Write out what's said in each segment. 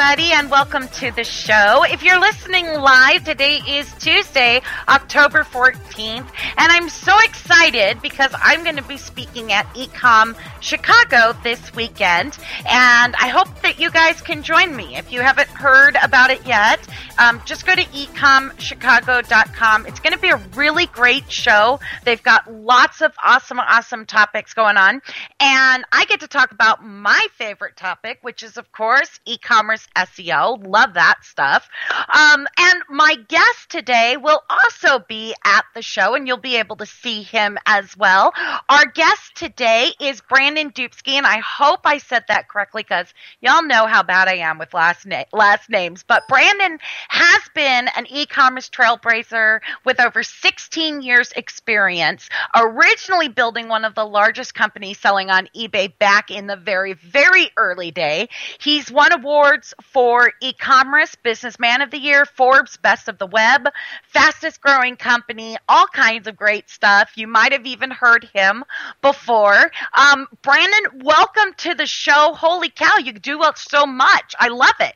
Everybody, and welcome to the show. If you're listening live, today is Tuesday, October 14th, and I'm so excited because I'm going to be speaking at Ecom Chicago this weekend, and I hope that you guys can join me. If you haven't heard about it yet, um, just go to ecomchicago.com. It's going to be a really great show. They've got lots of awesome, awesome topics going on, and I get to talk about my favorite topic, which is, of course, e-commerce SEO. Love that stuff. Um, and my guest today will also be at the show, and you'll be able to see him as well. Our guest today is Brandon Dupsky, and I hope I said that correctly because y'all know how bad I am with last na- last names. But Brandon has been an e-commerce trailblazer with over 16 years experience, originally building one of the largest companies selling on eBay back in the very, very early day. He's won awards for e-commerce, Businessman of the Year, Forbes Best of the Web, Fastest Growing Company, all kinds of great stuff. You might have even heard him before. Um, Brandon, welcome to the show. Holy cow, you do so much. I love it.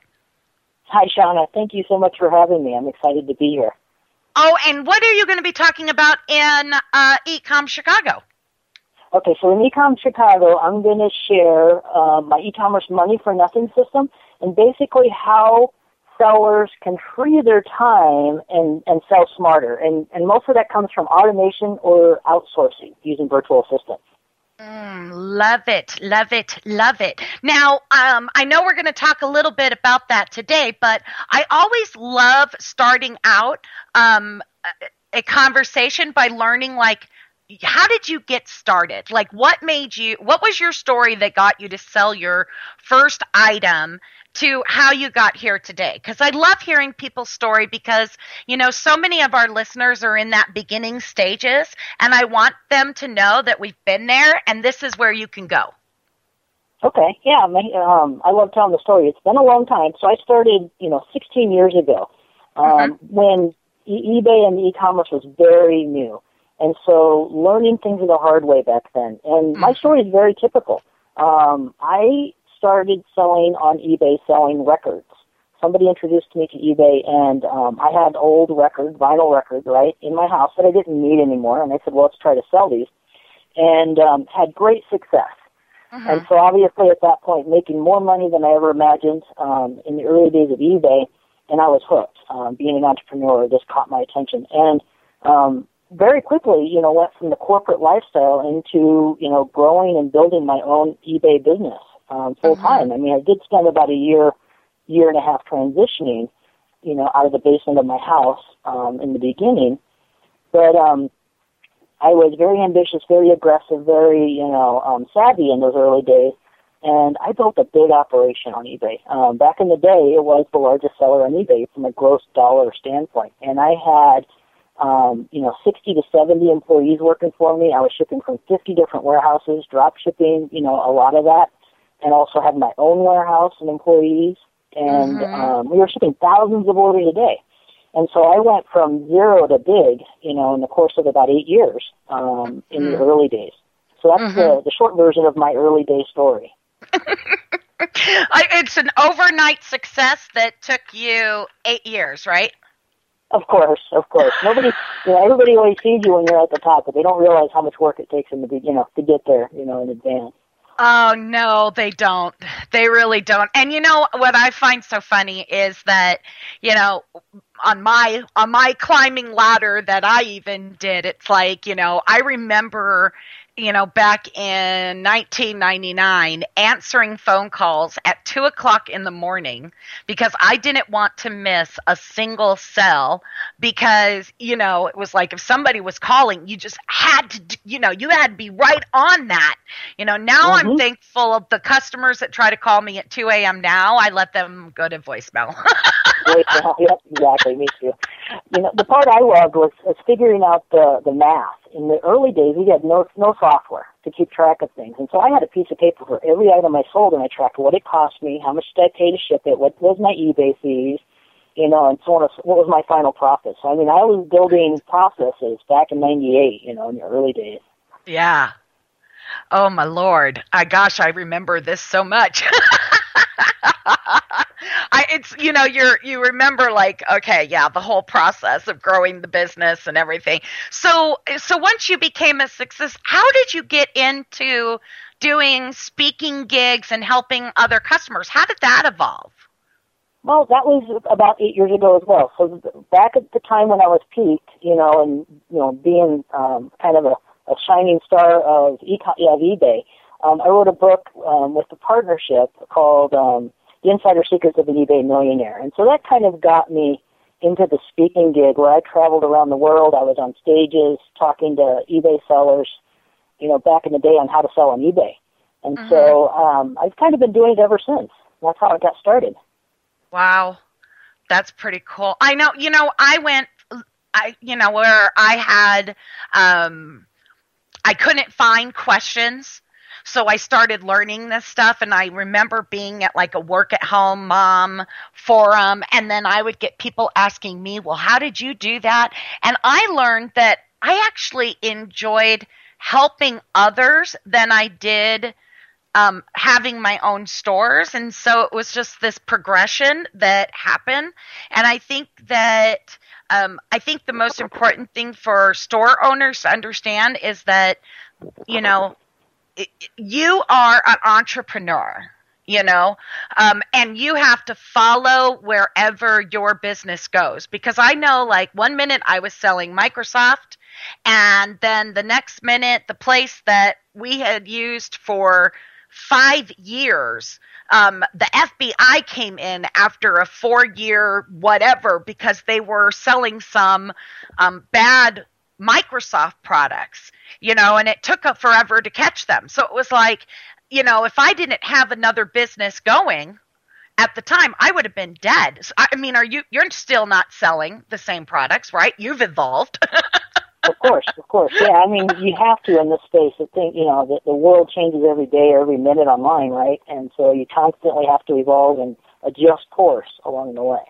Hi, Shawna. Thank you so much for having me. I'm excited to be here. Oh, and what are you going to be talking about in uh, Ecom Chicago? Okay, so in Ecom Chicago, I'm going to share uh, my e-commerce money for nothing system and basically how sellers can free their time and, and sell smarter. And, and most of that comes from automation or outsourcing using virtual assistants. Mm, love it, love it, love it. Now, um, I know we're going to talk a little bit about that today, but I always love starting out um, a, a conversation by learning, like, how did you get started? Like, what made you, what was your story that got you to sell your first item to how you got here today? Because I love hearing people's story because, you know, so many of our listeners are in that beginning stages, and I want them to know that we've been there and this is where you can go. Okay, yeah, um, I love telling the story. It's been a long time. So I started, you know, 16 years ago um, mm-hmm. when e- eBay and e-commerce was very new. And so learning things the hard way back then. And my mm-hmm. story is very typical. Um, I started selling on eBay, selling records. Somebody introduced me to eBay, and um, I had old records, vinyl records, right, in my house that I didn't need anymore. And I said, well, let's try to sell these. And um, had great success. Mm-hmm. And so obviously at that point, making more money than I ever imagined um, in the early days of eBay, and I was hooked. Um, being an entrepreneur just caught my attention. And um, very quickly, you know, went from the corporate lifestyle into, you know, growing and building my own eBay business um, full time. Mm-hmm. I mean, I did spend about a year, year and a half transitioning, you know, out of the basement of my house um, in the beginning, but um, I was very ambitious, very aggressive, very, you know, um, savvy in those early days. And I built a big operation on eBay. Um, back in the day, it was the largest seller on eBay from a gross dollar standpoint. And I had um, you know, 60 to 70 employees working for me. I was shipping from 50 different warehouses, drop shipping, you know, a lot of that, and also had my own warehouse and employees. And mm-hmm. um, we were shipping thousands of orders a day. And so I went from zero to big, you know, in the course of about eight years um, in mm-hmm. the early days. So that's mm-hmm. the, the short version of my early day story. it's an overnight success that took you eight years, right? Of course, of course. Nobody, you know, everybody always sees you when you're at the top, but they don't realize how much work it takes them to be, you know, to get there, you know, in advance. Oh no, they don't. They really don't. And you know what I find so funny is that, you know, on my on my climbing ladder that I even did, it's like, you know, I remember you know, back in 1999, answering phone calls at two o'clock in the morning because I didn't want to miss a single cell because, you know, it was like if somebody was calling, you just had to, you know, you had to be right on that. You know, now mm-hmm. I'm thankful of the customers that try to call me at 2 a.m. now. I let them go to voicemail. yep, exactly. Me too. You know, the part I loved was, was figuring out the, the math in the early days, we had no no software to keep track of things, and so I had a piece of paper for every item I sold, and I tracked what it cost me, how much did I pay to ship it, what was my eBay fees, you know, and so on. What was my final profit? So I mean, I was building processes back in '98, you know, in the early days. Yeah. Oh my lord! I gosh, I remember this so much. I, it's you know you're you remember like okay yeah the whole process of growing the business and everything. So so once you became a success how did you get into doing speaking gigs and helping other customers? How did that evolve? Well that was about eight years ago as well. So back at the time when i was peaked you know and you know being um, kind of a, a shining star of, e- of ebay um, I wrote a book um, with a partnership called um, the Insider Secrets of an eBay Millionaire. And so that kind of got me into the speaking gig where I traveled around the world. I was on stages talking to eBay sellers, you know, back in the day on how to sell on eBay. And mm-hmm. so um, I've kind of been doing it ever since. That's how it got started. Wow. That's pretty cool. I know, you know, I went I you know where I had um I couldn't find questions so I started learning this stuff and I remember being at like a work at home mom forum and then I would get people asking me, "Well, how did you do that?" And I learned that I actually enjoyed helping others than I did um, having my own stores. And so it was just this progression that happened. And I think that um, I think the most important thing for store owners to understand is that, you know, you are an entrepreneur you know? Um, and you have to follow wherever your business goes. Because i know like one minute i was selling microsoft and then the next minute the place that we had used for five years um, the fbi came in after a four year whatever because they were selling some um, bad microsoft products you know, and it took forever to catch them. So it was like, you know, if I didn't have another business going at the time, I would have been dead. So, I mean, are you, you're still not selling the same products, right? You've evolved. of course, of course. Yeah, I mean, you have to in this space. I think, you know, the, the world changes every day, every minute online, right? And so you constantly have to evolve and adjust course along the way.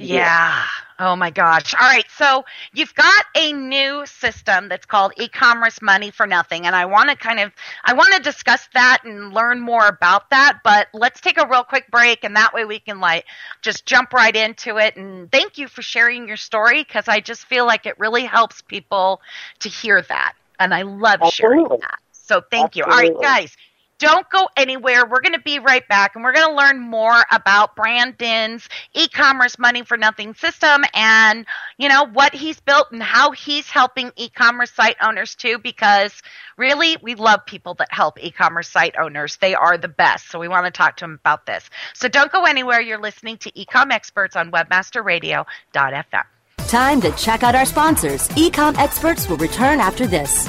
Yeah. Oh my gosh. All right. So you've got a new system that's called e-commerce money for nothing. And I want to kind of, I want to discuss that and learn more about that, but let's take a real quick break and that way we can like just jump right into it. And thank you for sharing your story because I just feel like it really helps people to hear that. And I love Absolutely. sharing that. So thank Absolutely. you. All right, guys. Don't go anywhere. We're going to be right back and we're going to learn more about Brandon's e-commerce money for nothing system and, you know, what he's built and how he's helping e-commerce site owners too because really we love people that help e-commerce site owners. They are the best. So we want to talk to him about this. So don't go anywhere. You're listening to Ecom Experts on webmasterradio.fm. Time to check out our sponsors. Ecom Experts will return after this.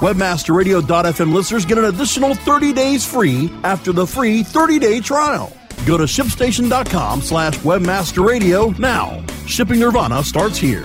WebmasterRadio.fm listeners get an additional 30 days free after the free 30-day trial. Go to shipstation.com slash webmasterradio now. Shipping Nirvana starts here.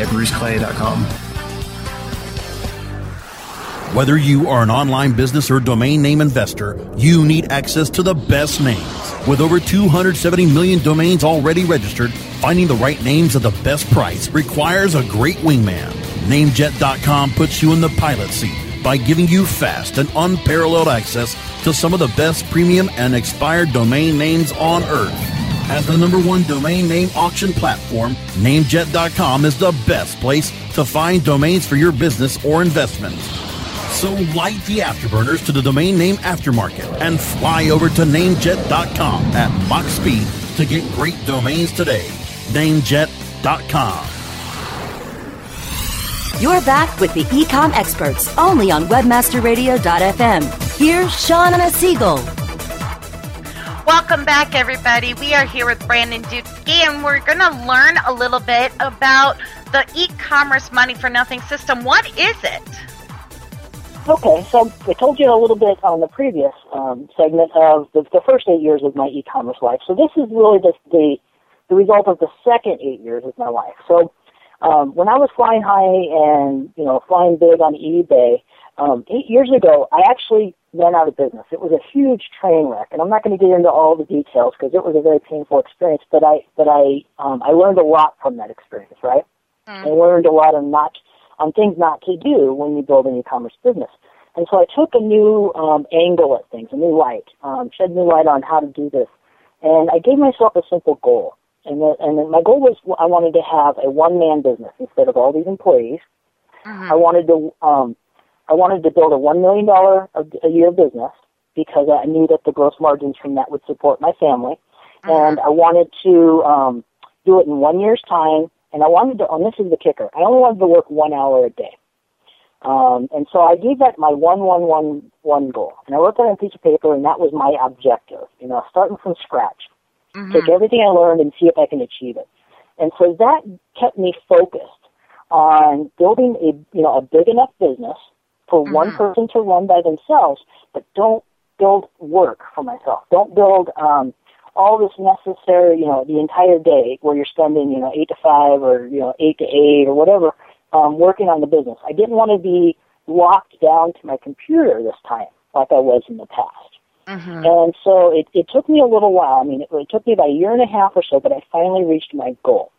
at bruceclay.com. Whether you are an online business or domain name investor, you need access to the best names. With over 270 million domains already registered, finding the right names at the best price requires a great wingman. Namejet.com puts you in the pilot seat by giving you fast and unparalleled access to some of the best premium and expired domain names on earth. As the number one domain name auction platform, Namejet.com is the best place to find domains for your business or investment. So light the afterburners to the domain name aftermarket and fly over to Namejet.com at Mach speed to get great domains today. Namejet.com. You're back with the Ecom Experts only on WebmasterRadio.fm. Here's Shawna Siegel. Welcome back, everybody. We are here with Brandon Dupsky, and we're going to learn a little bit about the e-commerce money for nothing system. What is it? Okay, so I told you a little bit on the previous um, segment of the, the, first eight years of my e-commerce life. So this is really the, the, the result of the second eight years of my life. So um, when I was flying high and you know flying big on eBay, um, eight years ago, I actually went out of business. It was a huge train wreck, and I'm not going to get into all the details because it was a very painful experience. But I, but I, um, I learned a lot from that experience. Right, mm. I learned a lot of not on things not to do when you build an e-commerce business. And so I took a new um, angle at things, a new light, um, shed new light on how to do this. And I gave myself a simple goal. And, the, and the, my goal was I wanted to have a one-man business instead of all these employees. Mm-hmm. I wanted to um, I wanted to build a one million dollar a year business because I knew that the gross margins from that would support my family, mm-hmm. and I wanted to um, do it in one year's time. And I wanted to, and this is the kicker, I only wanted to work one hour a day. Um, and so I gave that my one, one, one, one goal. And I wrote that on a piece of paper, and that was my objective, you know, starting from scratch. Mm-hmm. Take everything I learned and see if I can achieve it. And so that kept me focused on building a, you know, a big enough business for mm-hmm. one person to run by themselves, but don't build work for myself. Don't build, um, all this necessary, you know, the entire day where you're spending, you know, eight to five or, you know, eight to eight or whatever, um, working on the business. I didn't want to be locked down to my computer this time like I was in the past. Mm-hmm. And so it, it took me a little while. I mean, it, it took me about a year and a half or so, but I finally reached my goal.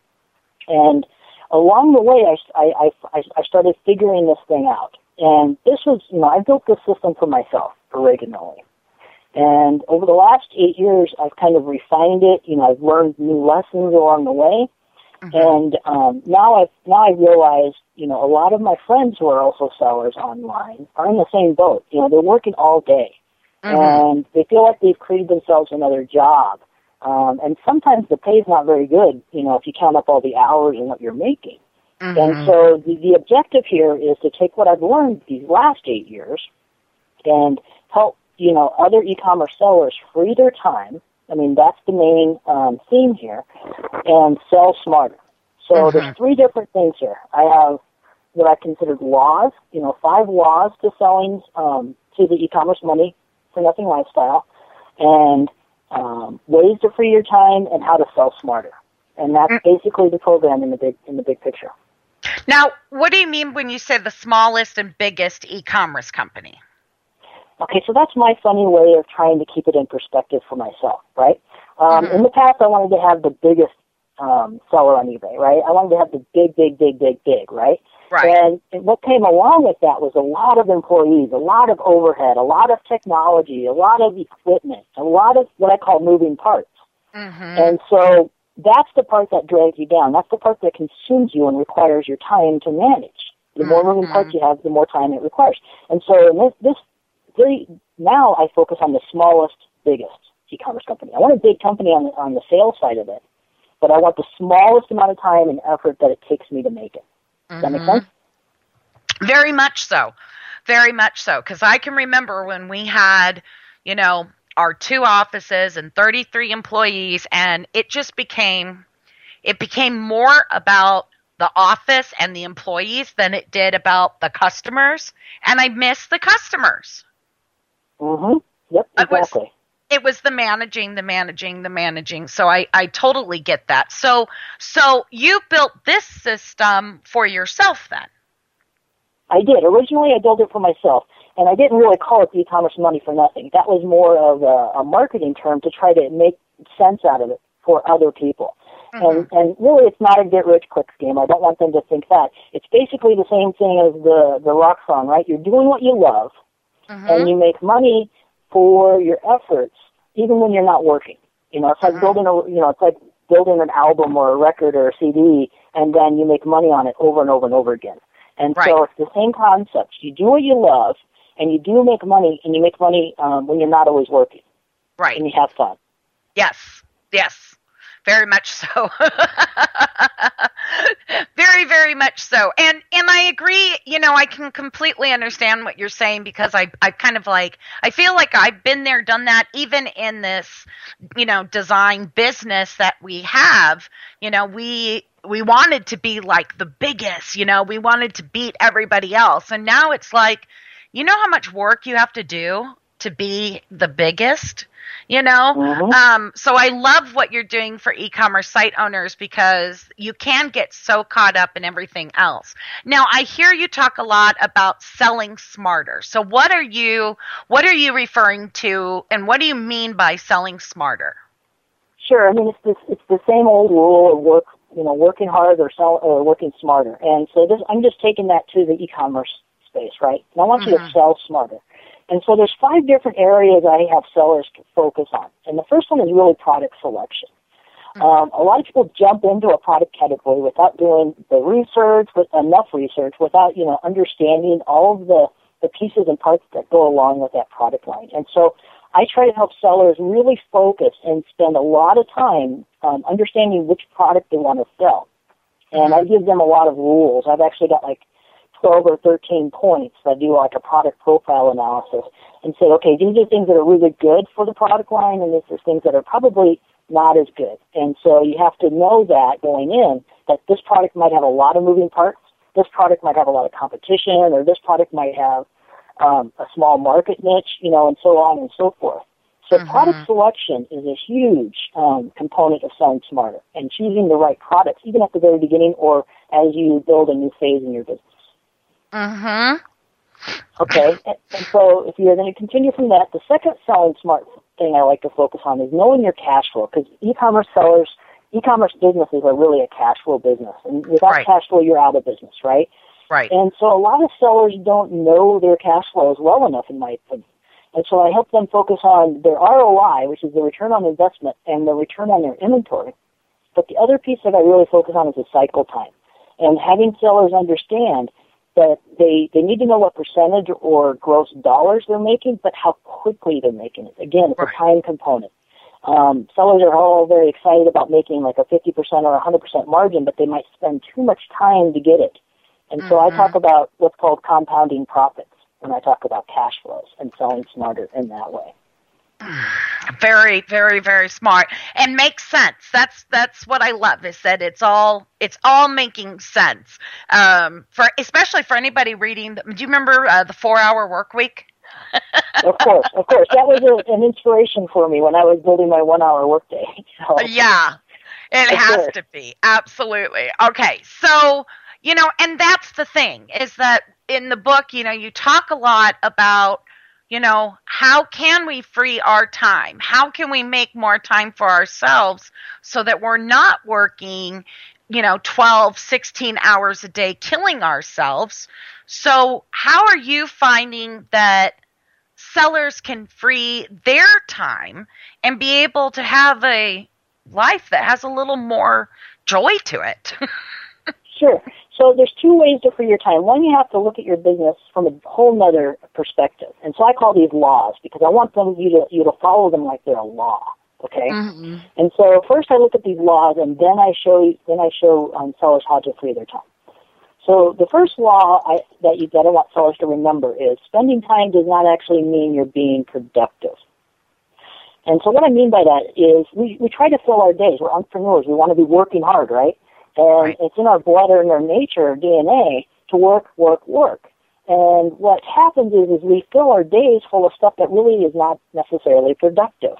And along the way, I, I, I, I started figuring this thing out. And this was, you know, I built this system for myself originally. And over the last eight years, I've kind of refined it. You know, I've learned new lessons along the way. Mm-hmm. And um, now I've now I realize, you know, a lot of my friends who are also sellers online are in the same boat. You know, they're working all day, mm-hmm. and they feel like they've created themselves another job. Um, and sometimes the pay is not very good. You know, if you count up all the hours and what you're making. Mm-hmm. And so the, the objective here is to take what I've learned these last eight years and help you know, other e-commerce sellers free their time. I mean, that's the main um, theme here, and sell smarter. So mm-hmm. there's three different things here. I have what I considered laws, you know, five laws to selling um, to the e-commerce money for nothing lifestyle, and um, ways to free your time and how to sell smarter. And that's mm-hmm. basically the program in the big in the big picture. Now, what do you mean when you say the smallest and biggest e-commerce company? Okay, so that's my funny way of trying to keep it in perspective for myself, right? Um, mm-hmm. In the past, I wanted to have the biggest um, seller on eBay, right? I wanted to have the big, big, big, big, big, right? Right. And, and what came along with that was a lot of employees, a lot of overhead, a lot of technology, a lot of equipment, a lot of what I call moving parts. Mm-hmm. And so that's the part that drags you down. That's the part that consumes you and requires your time to manage. The more mm-hmm. moving parts you have, the more time it requires. And so in this, this very now I focus on the smallest, biggest e-commerce company. I want a big company on the, on the sales side of it, but I want the smallest amount of time and effort that it takes me to make it. Does that make sense? Very much so. Very much so. Because I can remember when we had, you know, our two offices and 33 employees, and it just became, it became more about the office and the employees than it did about the customers. And I miss the customers. Mm-hmm. Yep, exactly. It was, it was the managing, the managing, the managing. So I, I totally get that. So, so you built this system for yourself then? I did. Originally, I built it for myself, and I didn't really call it the e-commerce money for nothing. That was more of a, a marketing term to try to make sense out of it for other people. Mm-hmm. And and really, it's not a get rich quick scheme. I don't want them to think that. It's basically the same thing as the the rock song, right? You're doing what you love, mm-hmm. and you make money for your efforts, even when you're not working. You know, it's like mm-hmm. building a you know, it's like building an album or a record or a CD, and then you make money on it over and over and over again. And right. so it's the same concept. You do what you love, and you do make money, and you make money um, when you're not always working. Right. And you have fun. Yes. Yes very much so. very, very much so. And and I agree, you know, I can completely understand what you're saying because I I kind of like I feel like I've been there, done that, even in this, you know, design business that we have, you know, we we wanted to be like the biggest, you know, we wanted to beat everybody else. And now it's like, you know how much work you have to do to be the biggest? you know? Mm-hmm. um, so i love what you're doing for e-commerce site owners because you can get so caught up in everything else. Now i hear you talk a lot about selling smarter. So what are you what are you referring to and what do you mean by selling smarter? Sure. I mean it's this it's the same old rule of work you know working hard or sell or working smarter. And so this i'm just taking that to the e-commerce space right and i want mm-hmm. you to mm-hmm. sell smarter and so there's five different areas I have sellers to focus on. And the first one is really product selection. Mm-hmm. Um, a lot of people jump into a product category without doing the research, with enough research, without you know understanding all of the the pieces and parts that go along with that product line. And so I try to help sellers really focus and spend a lot of time um, understanding which product they want to sell. And I mm-hmm. give them a lot of rules. I've actually got like 12 or 13 points. I do like a product profile analysis and say, okay, these are things that are really good for the product line, and these are things that are probably not as good. And so you have to know that going in that this product might have a lot of moving parts. This product might have a lot of competition, or this product might have um, a small market niche, you know, and so on and so forth. So mm-hmm. product selection is a huge um, component of selling smarter and choosing the right products, even at the very beginning or as you build a new phase in your business. Mm-hmm. Okay, and, and so if you're going to continue from that, the second selling smart thing I like to focus on is knowing your cash flow because e-commerce sellers, e-commerce businesses are really a cash flow business, and without right. cash flow, you're out of business, right? Right. And so a lot of sellers don't know their cash flows well enough, in my opinion. And so I help them focus on their ROI, which is the return on investment, and the return on their inventory. But the other piece that I really focus on is the cycle time. And having sellers understand that they they need to know what percentage or gross dollars they're making, but how quickly they're making it. Again, it's right. a time component. Um, sellers are all very excited about making like a 50% or 100% margin, but they might spend too much time to get it. And so mm-hmm. I talk about what's called compounding profits when I talk about cash flows and selling smarter in that way. Very, very, very smart and makes sense. That's that's what I love is that it's all it's all making sense. Um, for especially for anybody reading. Do you remember uh, the Four Hour Work Week? of course, of course. That was a, an inspiration for me when I was building my one hour workday. So. Yeah, it of has course. to be absolutely okay. So you know, and that's the thing is that in the book, you know, you talk a lot about you know, how can we free our time? How can we make more time for ourselves so that we're not working, you know, 12, 16 hours a day killing ourselves? So, how are you finding that sellers can free their time and be able to have a life that has a little more joy to it? sure. So there's two ways to free your time. One, you have to look at your business from a whole nother perspective. And so I call these laws because I want them you to you to follow them like they're a law. Okay. Mm-hmm. And so first I look at these laws and then I show then I show um, sellers how to free their time. So the first law I, that you gotta want sellers to remember is spending time does not actually mean you're being productive. And so what I mean by that is we, we try to fill our days. We're entrepreneurs. We want to be working hard, right? And Right. it's in our blood or in our nature, our DNA, to work, work, work. And what happens is, is we fill our days full of stuff that really is not necessarily productive.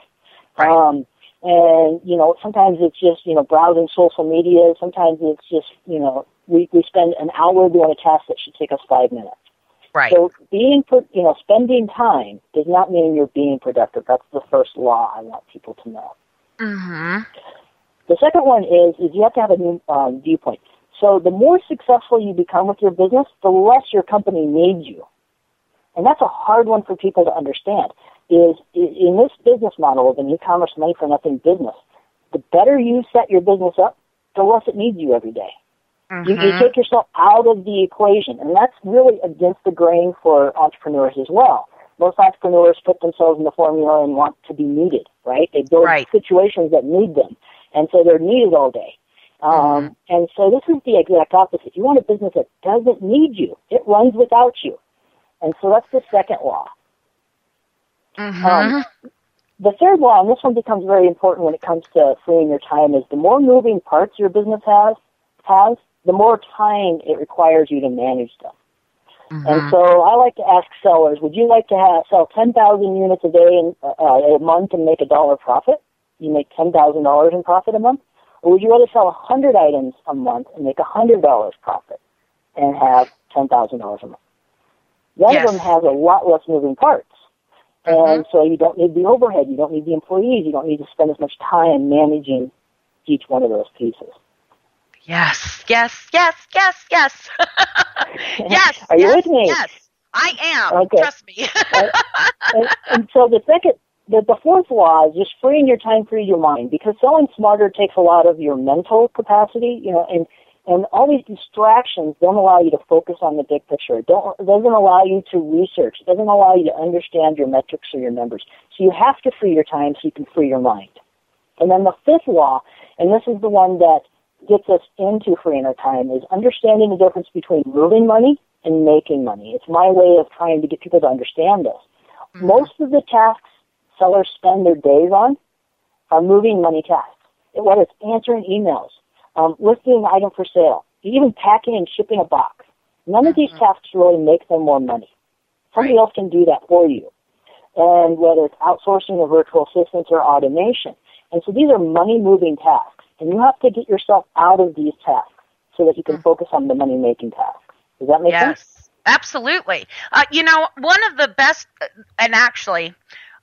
Right. Um, and, you know, sometimes it's just, you know, browsing social media. Sometimes it's just, you know, we, we spend an hour doing a task that should take us five minutes. Right. So being, pro- you know, spending time does not mean you're being productive. That's the first law I want people to know. mm-hmm. The second one is is you have to have a new um, viewpoint. So the more successful you become with your business, the less your company needs you, and that's a hard one for people to understand. Is in this business model of an e-commerce money for nothing business, the better you set your business up, the less it needs you every day. You, you Mhm. take yourself out of the equation, and that's really against the grain for entrepreneurs as well. Most entrepreneurs put themselves in the formula and want to be needed, right? They build Right. situations that need them, and so they're needed all day. Um, And so this is the exact opposite. You want a business that doesn't need you; it runs without you, and so that's the second law. Mhm. Um, the third law, and this one becomes very important when it comes to freeing your time, is the more moving parts your business has, has, the more time it requires you to manage them. And so I like to ask sellers, would you like to have, sell 10,000 units a day in, uh, a month and make a dollar profit? You make $10,000 in profit a month? Or would you rather sell a 100 items a month and make a $100 profit and have $10,000 a month? One Yes. of them has a lot less moving parts. And mm-hmm. so you don't need the overhead, you don't need the employees, you don't need to spend as much time managing each one of those pieces. Yes, yes, yes, yes, yes. yes. Are you yes, with me? Yes. I am. Okay. Trust me. and, and so the second, the, the fourth law is just freeing your time, free your mind, because selling smarter takes a lot of your mental capacity, you know, and and all these distractions don't allow you to focus on the big picture. Don't it doesn't allow you to research. It doesn't allow you to understand your metrics or your numbers. So you have to free your time so you can free your mind. And then the fifth law, and this is the one that gets us into freeing our time, is understanding the difference between moving money and making money. It's my way of trying to get people to understand this. Mm-hmm. Most of the tasks sellers spend their days on are moving money tasks. Whether it's answering emails, um, listing an item for sale, even packing and shipping a box. None of these tasks really make them more money. Somebody else can do that for you. And whether it's outsourcing or virtual assistants or automation. And so these are money moving tasks. And you have to get yourself out of these tasks so that you can focus on the money making tasks. Does that make sense? yes. Absolutely. Uh, you know, one of the best, and actually,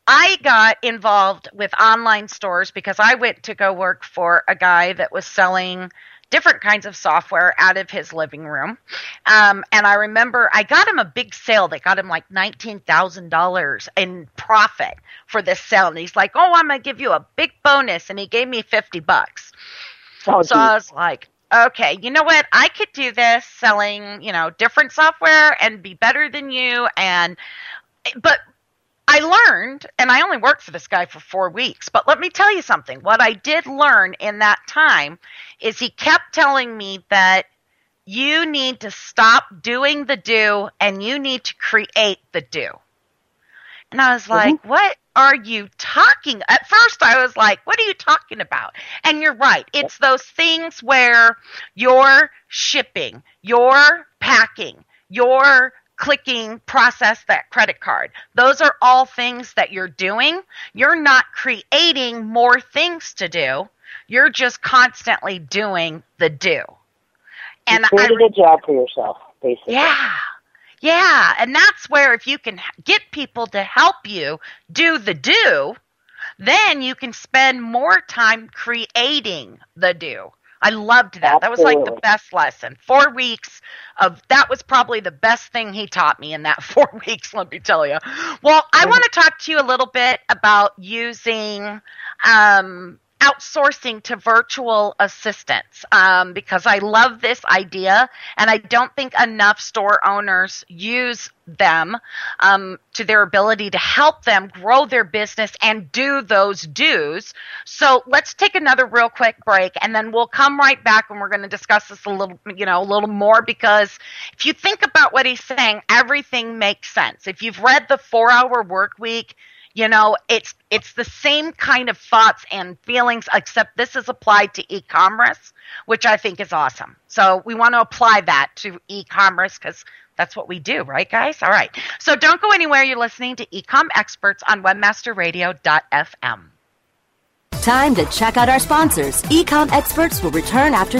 I got involved with online stores because I went to go work for a guy that was selling different kinds of software out of his living room. Um, and I remember I got him a big sale. They got him like $19,000 in profit for this sale. And he's like, Oh, I'm going to give you a big bonus. And he gave me 50 bucks. Oh, So geez. I was like, okay, you know what? I could do this selling, you know, different software and be better than you. And, but I learned, and I only worked for this guy for four weeks, but let me tell you something. What I did learn in that time is he kept telling me that you need to stop doing the do and you need to create the do. And I was like, mm-hmm. what are you talking? At first, I was like, what are you talking about? And you're right. It's those things where you're shipping, you're packing, you're clicking process that credit card. Those are all things that you're doing. You're not creating more things to do. You're just constantly doing the do. And you I created a job for yourself, basically. yeah. Yeah. And that's where if you can get people to help you do the do, then you can spend more time creating the do. I loved that. That was like the best lesson. Four weeks of that was probably the best thing he taught me in that four weeks, let me tell you. Well, I want to talk to you a little bit about using um, outsourcing to virtual assistants um, because I love this idea, and I don't think enough store owners use them um, to their ability to help them grow their business and do those dues. So let's take another real quick break, and then we'll come right back and we're going to discuss this a little, you know, a little more because if you think about what he's saying, everything makes sense. If you've read the Four Hour Work Week you know it's it's the same kind of thoughts and feelings except this is applied to e-commerce which i think is awesome. So we want to apply that to e-commerce because that's what we do right guys? All right. So don't go anywhere. You're listening to ecom experts on webmasterradio.fm time to check out our sponsors. Ecom experts will return after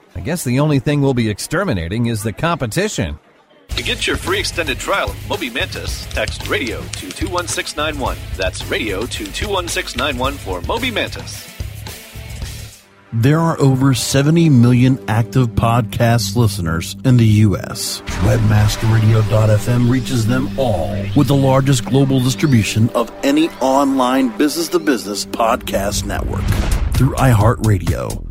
I guess the only thing we'll be exterminating is the competition. To get your free extended trial of Moby Mantis, text radio to 21691. That's radio to 21691 for Moby Mantis. There are over 70 million active podcast listeners in the U.S. Webmasterradio.fm reaches them all with the largest global distribution of any online business to business podcast network through iHeartRadio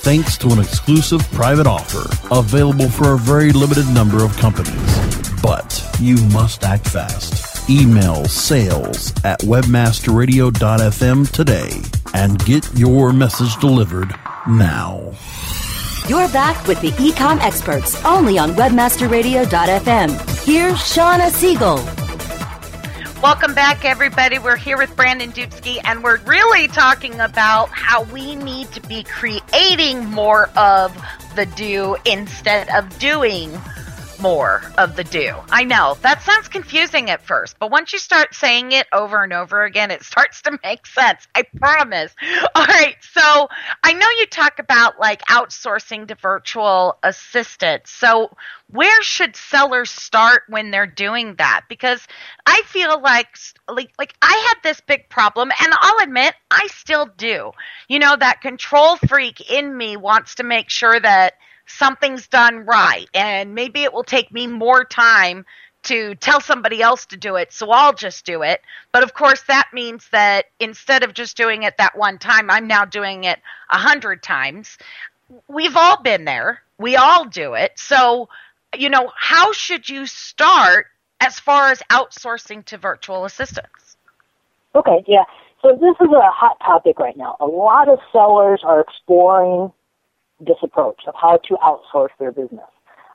thanks to an exclusive private offer available for a very limited number of companies. But you must act fast. Email sales at webmasterradio.fm today and get your message delivered now. You're back with the Ecom Experts only on webmasterradio.fm. Here's Shawna Siegel. Welcome back, everybody. We're here with Brandon Dupsky, and we're really talking about how we need to be creating more of the do instead of doing more of the do. I know that sounds confusing at first, but once you start saying it over and over again, it starts to make sense. I promise. All right. So I know you talk about like outsourcing to virtual assistants. So where should sellers start when they're doing that? Because I feel like, like, like I had this big problem, and I'll admit I still do. You know, that control freak in me wants to make sure that something's done right and maybe it will take me more time to tell somebody else to do it, so I'll just do it. But of course, that means that instead of just doing it that one time, I'm now doing it a hundred times. We've all been there. We all do it. So, you know, how should you start as far as outsourcing to virtual assistants? Okay, yeah. So this is a hot topic right now. A lot of sellers are exploring this approach of how to outsource their business.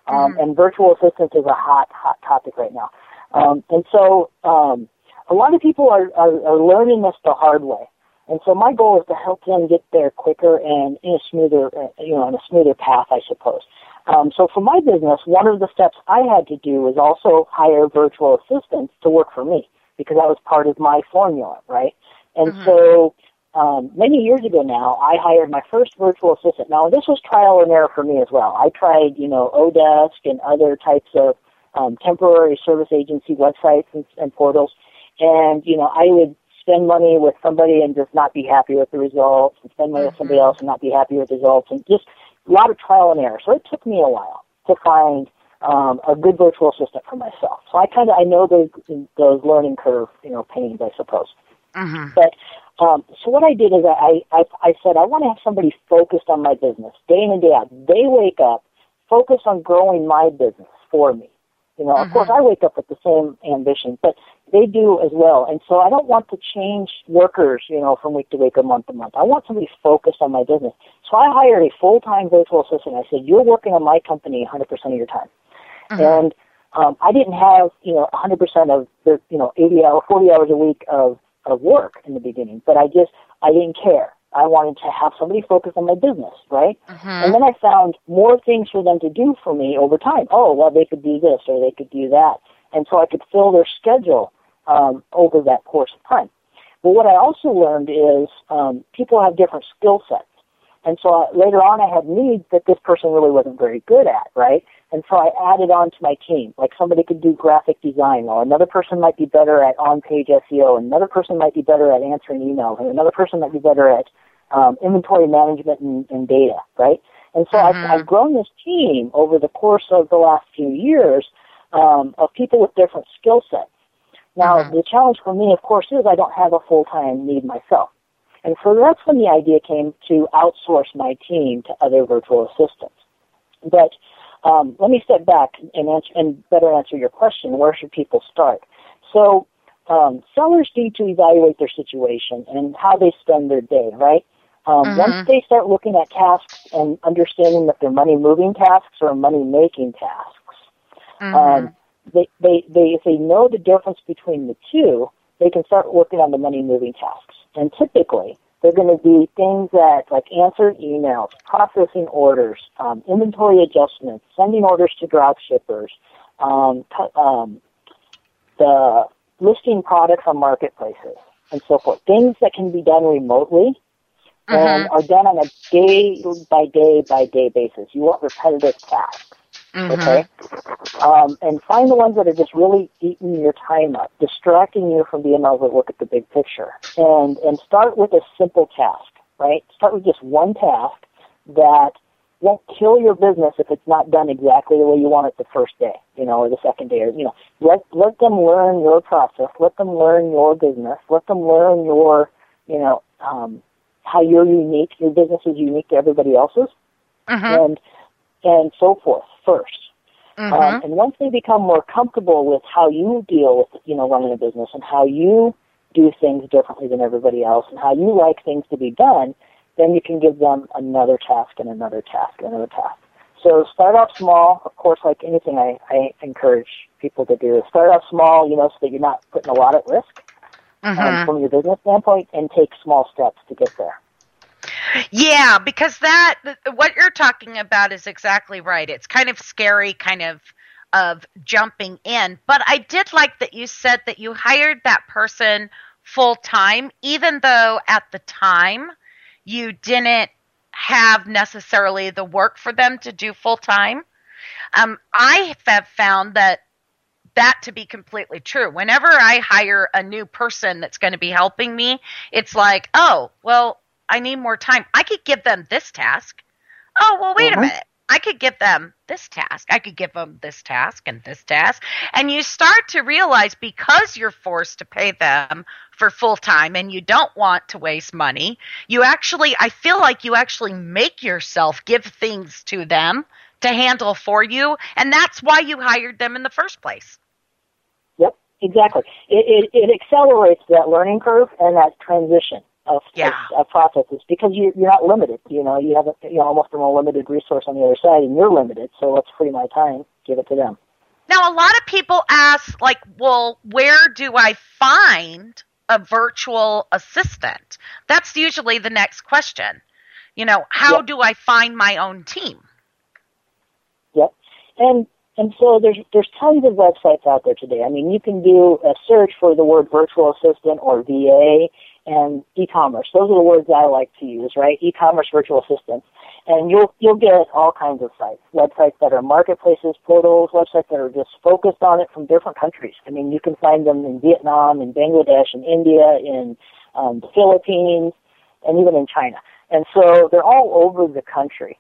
Um, mm-hmm. And virtual assistants is a hot, hot topic right now. Um, and so um, a lot of people are, are, are learning this the hard way. And so my goal is to help them get there quicker and in a smoother, uh, you know, on a smoother path, I suppose. Um, so for my business, one of the steps I had to do was also hire virtual assistants to work for me because that was part of my formula, right? And mm-hmm. so um, many years ago now, I hired my first virtual assistant. Now, this was trial and error for me as well. I tried, you know, oDesk and other types of um, temporary service agency websites and, and portals, and you know, I would spend money with somebody and just not be happy with the results, and spend money mm-hmm. with somebody mm-hmm. else and not be happy with the results, and just a lot of trial and error. So it took me a while to find um, a good virtual assistant for myself. So I kind of I know those those learning curve you know pains I suppose. Mm-hmm. But um, so what I did is I, I I said I want to have somebody focused on my business day in and day out. They wake up focused on growing my business for me. You know, of course, I wake up with the same ambition, but they do as well. And so I don't want to change workers, you know, from week to week or month to month. I want somebody focused on my business. So I hired a full-time virtual assistant. I said, you're working on my company 100% of your time. And um, I didn't have, you know, 100% of the, you know, 80 hours, 40 hours a week of, of work in the beginning, but I just, I didn't care. I wanted to have somebody focus on my business, right? And then I found more things for them to do for me over time. Oh, well, they could do this or they could do that. And so I could fill their schedule um, over that course of time. But what I also learned is um, people have different skill sets. And so I, later on, I had needs that this person really wasn't very good at, right? And so I added on to my team. Like somebody could do graphic design, or another person might be better at on-page SEO, and another person might be better at answering emails, and another person might be better at um, inventory management and, and data, right? And so I've, I've grown this team over the course of the last few years um, of people with different skill sets. Now, the challenge for me, of course, is I don't have a full-time need myself. And so that's when the idea came to outsource my team to other virtual assistants. But um, let me step back and, answer, and better answer your question. Where should people start? So um, sellers need to evaluate their situation and how they spend their day, right? Um, Once they start looking at tasks and understanding that they're money moving tasks or money making tasks, um, they, they, they, if they know the difference between the two, they can start working on the money moving tasks. And typically, they're going to be things that like answered emails, processing orders, um, inventory adjustments, sending orders to drop shippers, um, um, the listing products on marketplaces, and so forth. Things that can be done remotely and are done on a day by day by day basis. You want repetitive tasks. Okay? Um, and find the ones that are just really eating your time up, distracting you from being able to look at the big picture. And, and start with a simple task, right? Start with just one task that won't kill your business if it's not done exactly the way you want it the first day, you know, or the second day, or, you know, let, let them learn your process, let them learn your business, let them learn your, you know, um, how you're unique, your business is unique to everybody else's, and, and so forth first. Um, and once they become more comfortable with how you deal with, you know, running a business and how you do things differently than everybody else and how you like things to be done, then you can give them another task and another task and another task. So start off small, of course, like anything I, I encourage people to do. Start off small, you know, so that you're not putting a lot at risk um, from your business standpoint and take small steps to get there. Yeah, because that what you're talking about is exactly right. It's kind of scary, kind of of jumping in. But I did like that you said that you hired that person full time, even though at the time you didn't have necessarily the work for them to do full time. Um, I have found that that to be completely true. Whenever I hire a new person that's going to be helping me, it's like, oh, well, I need more time. I could give them this task. Oh, well, wait a uh-huh. minute. I could give them this task. I could give them this task and this task. And you start to realize because you're forced to pay them for full time and you don't want to waste money, you actually, I feel like you actually make yourself give things to them to handle for you. And that's why you hired them in the first place. Yep, exactly. It, it, it accelerates that learning curve and that transition of, Yeah. of, of processes because you, you're not limited. You know, you have a, you know, almost an unlimited resource on the other side, and you're limited. So let's free my time, give it to them. Now, a lot of people ask, like, well, where do I find a virtual assistant? That's usually the next question. You know, how Yeah. do I find my own team? Yep. And and so there's there's tons of websites out there today. I mean, you can do a search for the word virtual assistant or VA and e-commerce. Those are the words I like to use, right? E-commerce virtual assistants. And you'll you'll get all kinds of sites, websites that are marketplaces, portals, websites that are just focused on it from different countries. I mean, you can find them in Vietnam, in Bangladesh, in India, in um, the Philippines, and even in China. And so they're all over the country.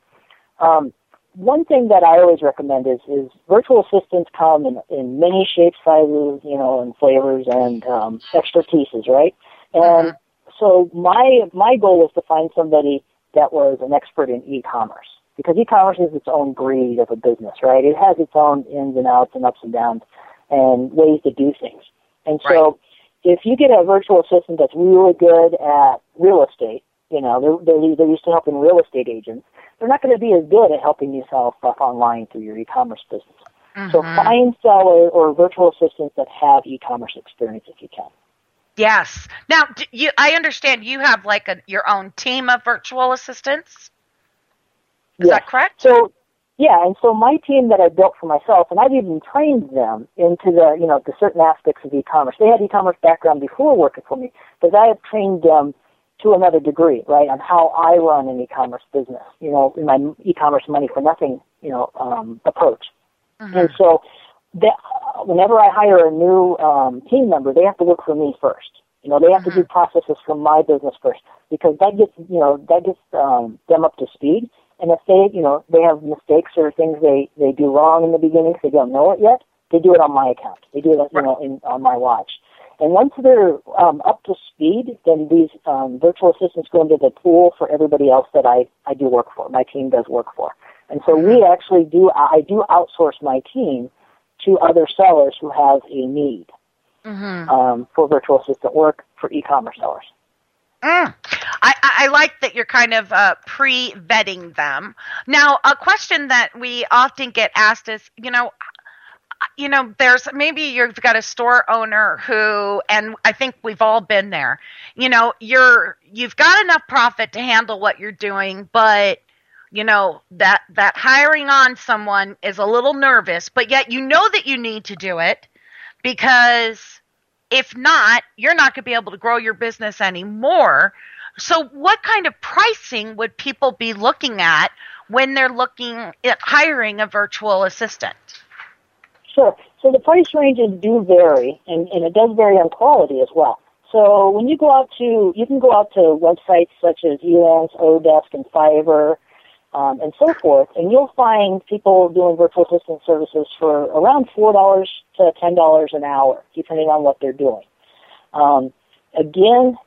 Um, one thing that I always recommend is, is virtual assistants come in, in many shapes, sizes, you know, and flavors and um, expertises, right? And mm-hmm. so my my goal was to find somebody that was an expert in e-commerce because e-commerce is its own breed of a business, right? It has its own ins and outs and ups and downs and ways to do things. And so right. if you get a virtual assistant that's really good at real estate, you know, they're, they're, they're used to helping real estate agents, they're not going to be as good at helping you sell stuff online through your e-commerce business. Mm-hmm. So find sellers or virtual assistants that have e-commerce experience if you can. Yes. Now, you, I understand you have like a, your own team of virtual assistants. Is that correct? So, yeah, and so my team that I built for myself, and I've even trained them into the, you know, the certain aspects of e-commerce. They had e-commerce background before working for me, but I have trained them to another degree, right, on how I run an e-commerce business, you know, in my e-commerce money for nothing, you know, um, approach. Mm-hmm. And so that, whenever I hire a new um, team member, they have to work for me first. You know, they have mm-hmm. to do mm-hmm. processes from my business first because that gets, you know, that gets um, them up to speed. And if they, you know, they have mistakes or things they they do wrong in the beginning, they don't know it yet, they do it on my account. They do it, you know, in on my watch. And once they're um, up to speed, then these um, virtual assistants go into the pool for everybody else that I, I do work for, my team does work for. And so we mm-hmm. actually do, I do outsource my team to other sellers who have a need mm-hmm. um, for virtual assistant work for e-commerce sellers. Mm. I, I like that you're kind of uh, pre-vetting them. Now, a question that we often get asked is, you know, you know, there's maybe you've got a store owner who, and I think we've all been there. You know, you're you've got enough profit to handle what you're doing, but you know that that hiring on someone is a little nervous, but yet you know that you need to do it because if not, you're not going to be able to grow your business anymore. So, what kind of pricing would people be looking at when they're looking at hiring a virtual assistant? Sure. So the price ranges do vary, and, and it does vary on quality as well. So when you go out to, you can go out to websites such as Elance, oDesk, and Fiverr, um, and so forth, and you'll find people doing virtual assistant services for around four dollars to ten dollars an hour, depending on what they're doing. Um, again,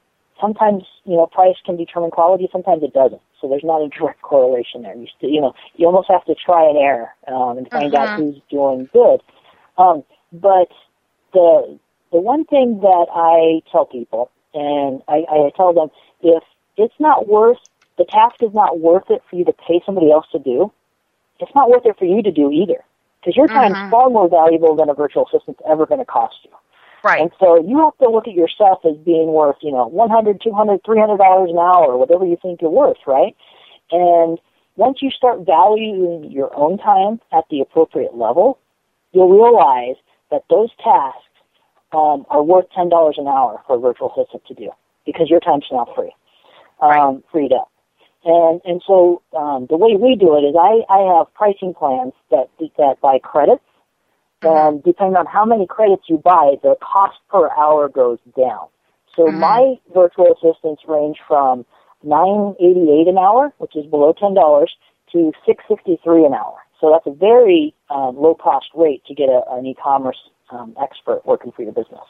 sometimes you know price can determine quality, sometimes it doesn't. So there's not a direct correlation there. You still, you know, you almost have to try and error um, and find uh-huh. out who's doing good. Um, but the the one thing that I tell people, and I, I tell them, if it's not worth the task is not worth it for you to pay somebody else to do, it's not worth it for you to do either. Because your time mm-hmm. is far more valuable than a virtual assistant's ever going to cost you. Right. And so you have to look at yourself as being worth, you know, one hundred, two hundred, three hundred dollars an hour, whatever you think you're worth, right? And once you start valuing your own time at the appropriate level, you'll realize that those tasks um, are worth ten dollars an hour for a virtual assistant to do because your time's now free, um, right. freed up. And and so um, the way we do it is I, I have pricing plans that that buy credits, mm-hmm. and depending on how many credits you buy, the cost per hour goes down. So mm-hmm. my virtual assistants range from nine eighty eight an hour, which is below ten dollars, to six sixty three an hour. So that's a very um, low cost rate to get a, an e-commerce um, expert working for your business.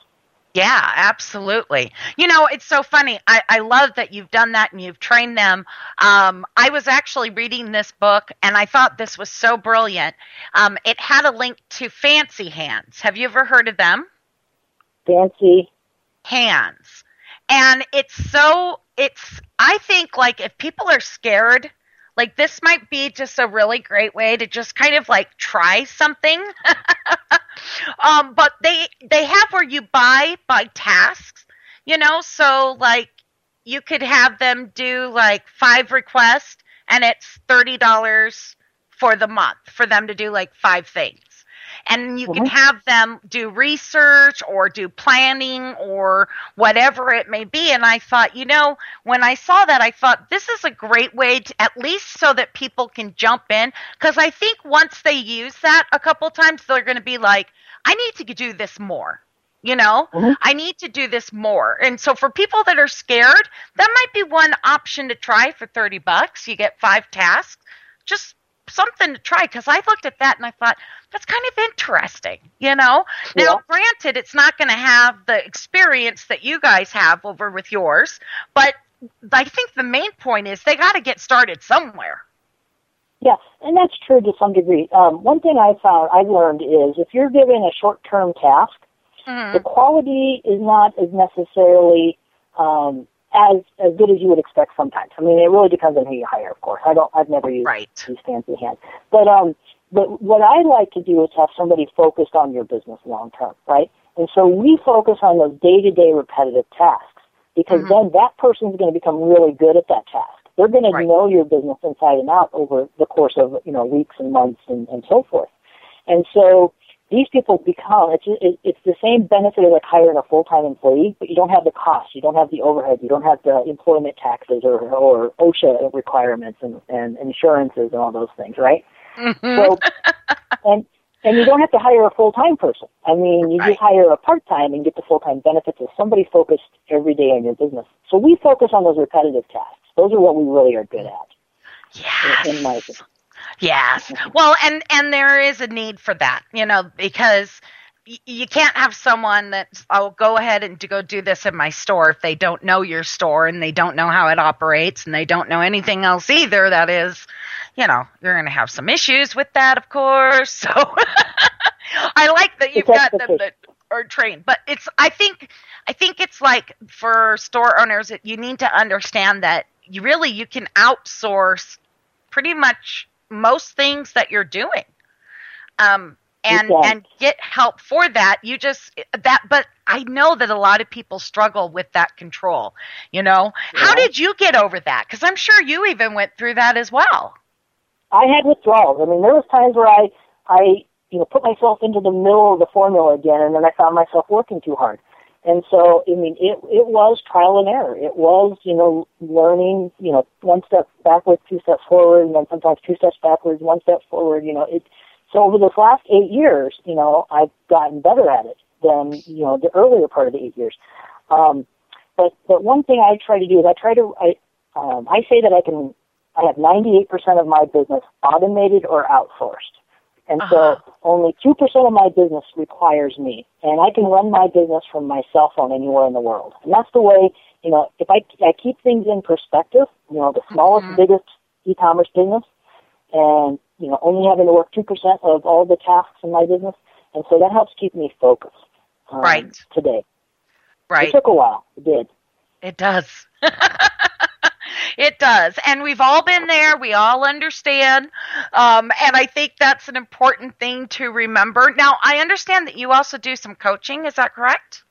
Yeah, absolutely. You know, it's so funny. I, I love that you've done that and you've trained them. Um, I was actually reading this book and I thought this was so brilliant. Um, it had a link to Fancy Hands. Have you ever heard of them? Fancy Hands. And it's so, it's, I think like if people are scared like this might be just a really great way to just kind of like try something. um, but they they have where you buy by tasks, you know, so like you could have them do like five requests and it's thirty dollars for the month for them to do like five things and you mm-hmm. can have them do research or do planning or whatever it may be. And I thought, you know, when I saw that, I thought this is a great way to at least so that people can jump in. Because I think once they use that a couple times, they're going to be like, I need to do this more you know mm-hmm. i need to do this more and so for people that are scared that might be one option to try for 30 bucks you get five tasks just something to try because I looked at that and I thought that's kind of interesting, you know. Now, granted, it's not going to have the experience that you guys have over with yours, but I think the main point is they got to get started somewhere. Yeah, and that's true to some degree. Um, one thing I found, I learned is if you're given a short-term task, the quality is not as necessarily um, as as good as you would expect sometimes. I mean, it really depends on who you hire, of course. I don't, I've never used Right. these fancy hands, but um, but what I like to do is have somebody focused on your business long term, right? And so we focus on those day-to-day repetitive tasks because then that person's going to become really good at that task. They're going to know your business inside and out over the course of you know weeks and months and, and so forth. And so these people become it's it's the same benefit of like hiring a full time employee, but you don't have the costs, you don't have the overhead, you don't have the employment taxes or or OSHA requirements and, and insurances and all those things, right? Mm-hmm. So and and you don't have to hire a full time person. I mean, you just hire a part time and get the full time benefits of somebody focused every day on your business. So we focus on those repetitive tasks. Those are what we really are good at. Yes. In my opinion. Yes. Well, and and there is a need for that, you know, because you can't have someone that I'll go ahead and go do this in my store if they don't know your store and they don't know how it operates and they don't know anything else either. That is, you know, you're going to have some issues with that, of course. So I like that you've got them that are trained, but it's I think I think it's like for store owners you need to understand that you really you can outsource pretty much most things that you're doing. Um and and get help for that. You just that but i know that a lot of people struggle with that control you know? How did you get over that? Because i'm sure you even went through that as well. I had withdrawals. I mean, there was times where I, I, you know, put myself into the middle of the formula again, and then I found myself working too hard. And so, I mean, it it was trial and error. It was, you know, learning, you know, one step backwards, two steps forward, and then sometimes two steps backwards, one step forward. You know, it. So over this last eight years, you know, I've gotten better at it than you know the earlier part of the eight years. Um, but but one thing I try to do is I try to I um, I say that I can I have 98% of my business automated or outsourced. And Uh-huh. so only 2% of my business requires me. And I can run my business from my cell phone anywhere in the world. And that's the way, you know, if I, I keep things in perspective, you know, the smallest, biggest e-commerce business, and, you know, only having to work 2% of all the tasks in my business. And so that helps keep me focused. Um, Right. Today. right It took a while. It did. It does. it does. And we've all been there. We all understand. Um, and I think that's an important thing to remember. Now, I understand that you also do some coaching. Is that correct?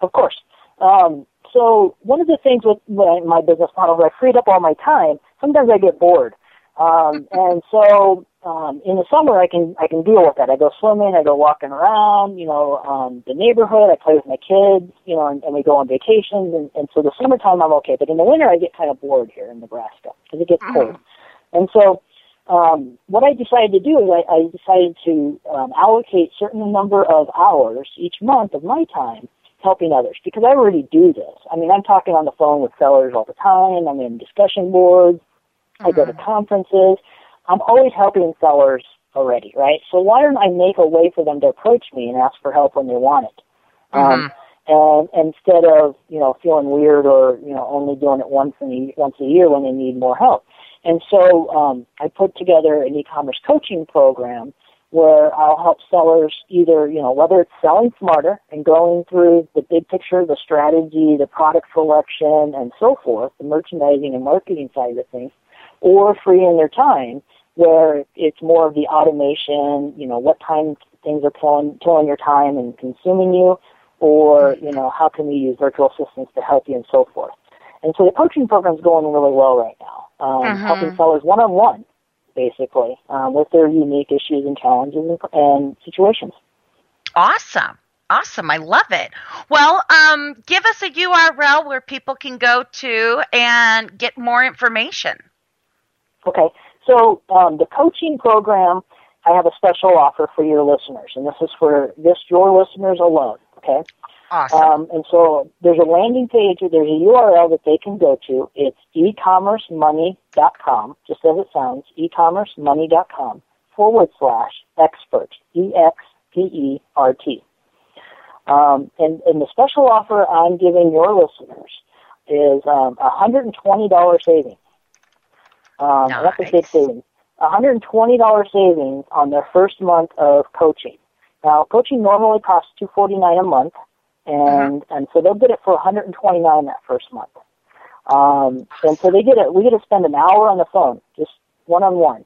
Of course. Um, so one of the things with my, my business model is I freed up all my time. Sometimes I get bored, um, and so um, in the summer I can I can deal with that. I go swimming, I go walking around, you know, um, the neighborhood. I play with my kids, you know, and, and we go on vacations. And, and so the summertime I'm okay, but in the winter I get kind of bored here in Nebraska because it gets cold. And so um, what I decided to do is I, I decided to um, allocate certain number of hours each month of my time helping others because I already do this. I mean, I'm talking on the phone with sellers all the time. I'm in discussion boards. I go to conferences. I'm always helping sellers already, right? So why don't I make a way for them to approach me and ask for help when they want it? Um, and instead of you know feeling weird or you know only doing it once in a, once a year when they need more help. And so um, I put together an e-commerce coaching program where I'll help sellers either, you know, whether it's selling smarter and going through the big picture, the strategy, the product selection, and so forth, the merchandising and marketing side of things, or freeing their time where it's more of the automation, you know, what time things are pulling, killing your time and consuming you, or, you know, how can we use virtual assistants to help you and so forth. And so the coaching program is going really well right now, um, helping sellers one-on-one basically, um, with their unique issues and challenges and, and situations. Awesome. Awesome. I love it. Well, um, give us a URL where people can go to and get more information. Okay, so um, the coaching program, I have a special offer for your listeners, and this is for just your listeners alone. Okay, Awesome. Um, and so there's a landing page, or there's a URL that they can go to. It's ecommercemoney.com, just as it sounds, ecommercemoney.com forward slash expert, E-X-P-E-R-T. Um, and, and the special offer I'm giving your listeners is um, $120 savings. Um, nice. That's a big savings. $120 savings on their first month of coaching. Now, coaching normally costs $249 a month, and Mm-hmm. and so they'll get it for 129 that first month. Um, and so they get it. We get to spend an hour on the phone, just one on one,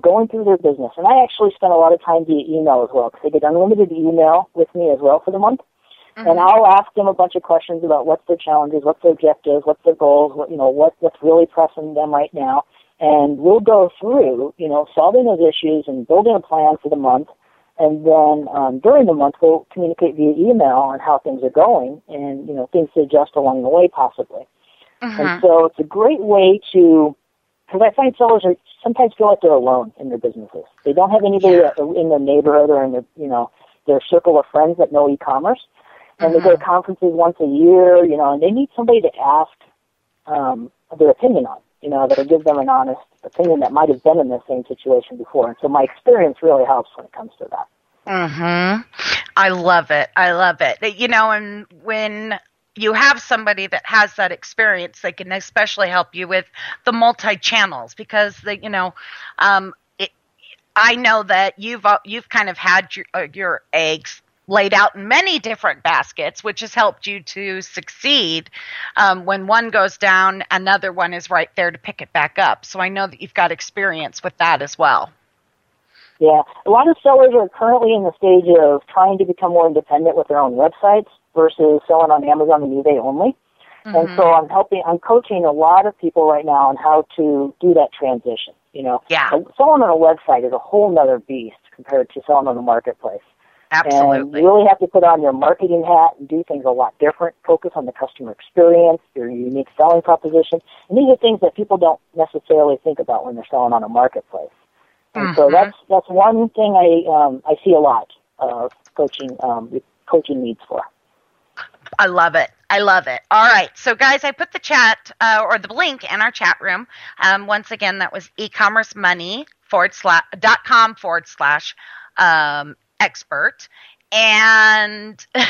going through their business. And I actually spend a lot of time via email as well because they get unlimited email with me as well for the month. And I'll ask them a bunch of questions about what's their challenges, what's their objectives, what's their goals, what you know, what what's really pressing them right now. And we'll go through, you know, solving those issues and building a plan for the month. And then um, during the month, we'll communicate via email on how things are going and, you know, things to adjust along the way possibly. And so it's a great way to, because I find sellers are sometimes feel like they're alone in their businesses. They don't have anybody that- in their neighborhood or in their, you know, their circle of friends that know e-commerce. And they go to conferences once a year, you know, and they need somebody to ask um, their opinion on, you know, that'll give them an honest opinion that might have been in the same situation before. And so my experience really helps when it comes to that. Mhm. I love it. I love it. You know, and when you have somebody that has that experience, they can especially help you with the multi channels because the you know, um, it, I know that you've uh, you've kind of had your, uh, your eggs laid out in many different baskets, which has helped you to succeed. Um, when one goes down, another one is right there to pick it back up. So I know that you've got experience with that as well. Yeah, a lot of sellers are currently in the stage of trying to become more independent with their own websites versus selling on Amazon and eBay only. And so I'm helping, I'm coaching a lot of people right now on how to do that transition. You know, Yeah. selling on a website is a whole nother beast compared to selling on the marketplace. And Absolutely. you really have to put on your marketing hat and do things a lot different. Focus on the customer experience, your unique selling proposition. And these are things that people don't necessarily think about when they're selling on a marketplace. And so Mhm. that's that's one thing I um, I see a lot of coaching um, coaching needs for. I love it. I love it. All right. So, guys, I put the chat uh, or the link in our chat room. Um, once again, that was e-commerce money forward slash dot com forward slash um, expert. And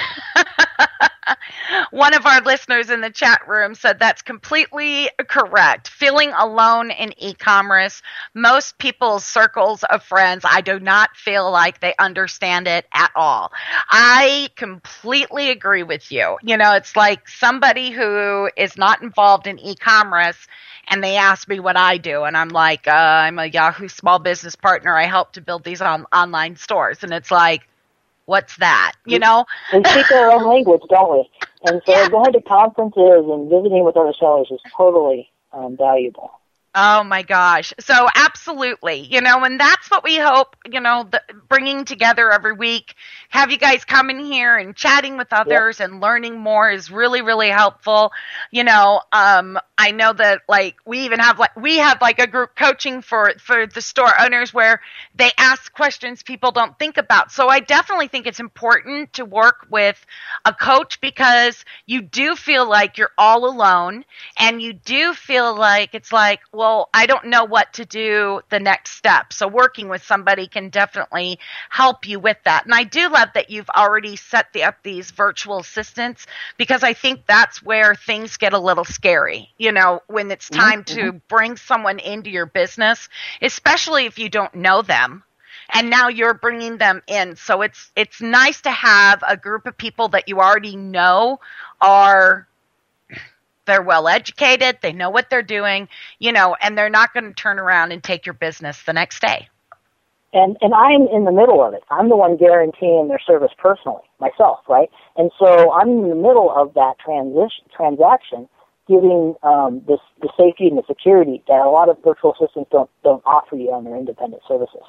one of our listeners in the chat room said that's completely correct. Feeling alone in e commerce, most people's circles of friends, I do not feel like they understand it at all. I completely agree with you. You know, it's like somebody who is not involved in e commerce and they ask me what I do, and I'm like, uh, I'm a Yahoo small business partner. I help to build these on- online stores. And it's like, what's that? You know? We speak our own language, don't we? And so going to conferences and visiting with other sellers is totally um, valuable. Oh my gosh. So absolutely, you know, and that's what we hope, you know, the, bringing together every week, have you guys come in here and chatting with others and learning more is really, really helpful. You know, um, I know that like we even have like, we have like a group coaching for, for the store owners where they ask questions people don't think about. So I definitely think it's important to work with a coach because you do feel like you're all alone and you do feel like it's like, well, I don't know what to do the next step. So working with somebody can definitely help you with that. And I do love that you've already set the, up these virtual assistants because I think that's where things get a little scary, you know, when it's mm-hmm, time to mm-hmm. bring someone into your business, especially if you don't know them and now you're bringing them in so it's it's nice to have a group of people that you already know are they're well educated they know what they're doing you know and they're not going to turn around and take your business the next day And and I'm in the middle of it. I'm the one guaranteeing their service personally, myself, right? And so I'm in the middle of that transition transaction, giving um, this the safety and the security that a lot of virtual assistants don't don't offer you on their independent services.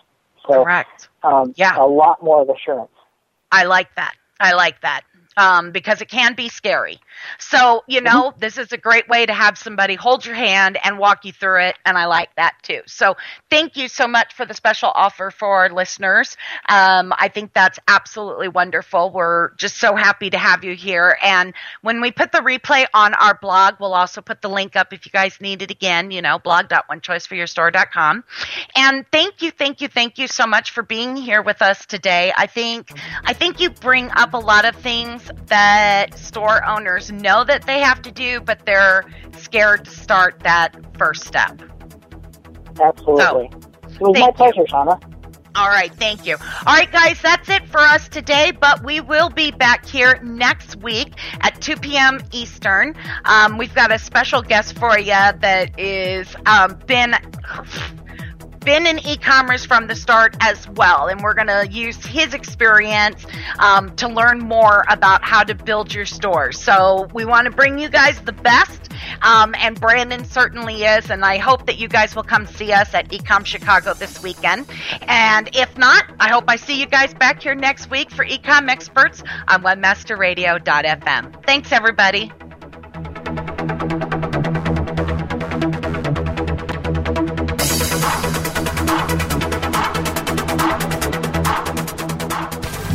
So correct um, Yeah. a lot more of assurance. i like that i like that um, because it can be scary. So, you know, mm-hmm. this is a great way to have somebody hold your hand and walk you through it. And I like that too. So, thank you so much for the special offer for our listeners. Um, I think that's absolutely wonderful. We're just so happy to have you here. And when we put the replay on our blog, we'll also put the link up if you guys need it again, you know, blog.onechoiceforyourstore.com. And thank you, thank you, thank you so much for being here with us today. I think, I think you bring up a lot of things that store owners know that they have to do, but they're scared to start that first step. Absolutely. So, it was my pleasure, Shawna. All right, thank you. All right, guys, that's it for us today, but we will be back here next week at 2 p.m. Eastern. Um, we've got a special guest for you that is um, been been in e-commerce from the start as well, and we're going to use his experience um, to learn more about how to build your store. So we want to bring you guys the best, um, and Brandon certainly is, and I hope that you guys will come see us at Ecom Chicago this weekend. And if not, I hope I see you guys back here next week for Ecom Experts on WebmasterRadio.fm. Thanks, everybody.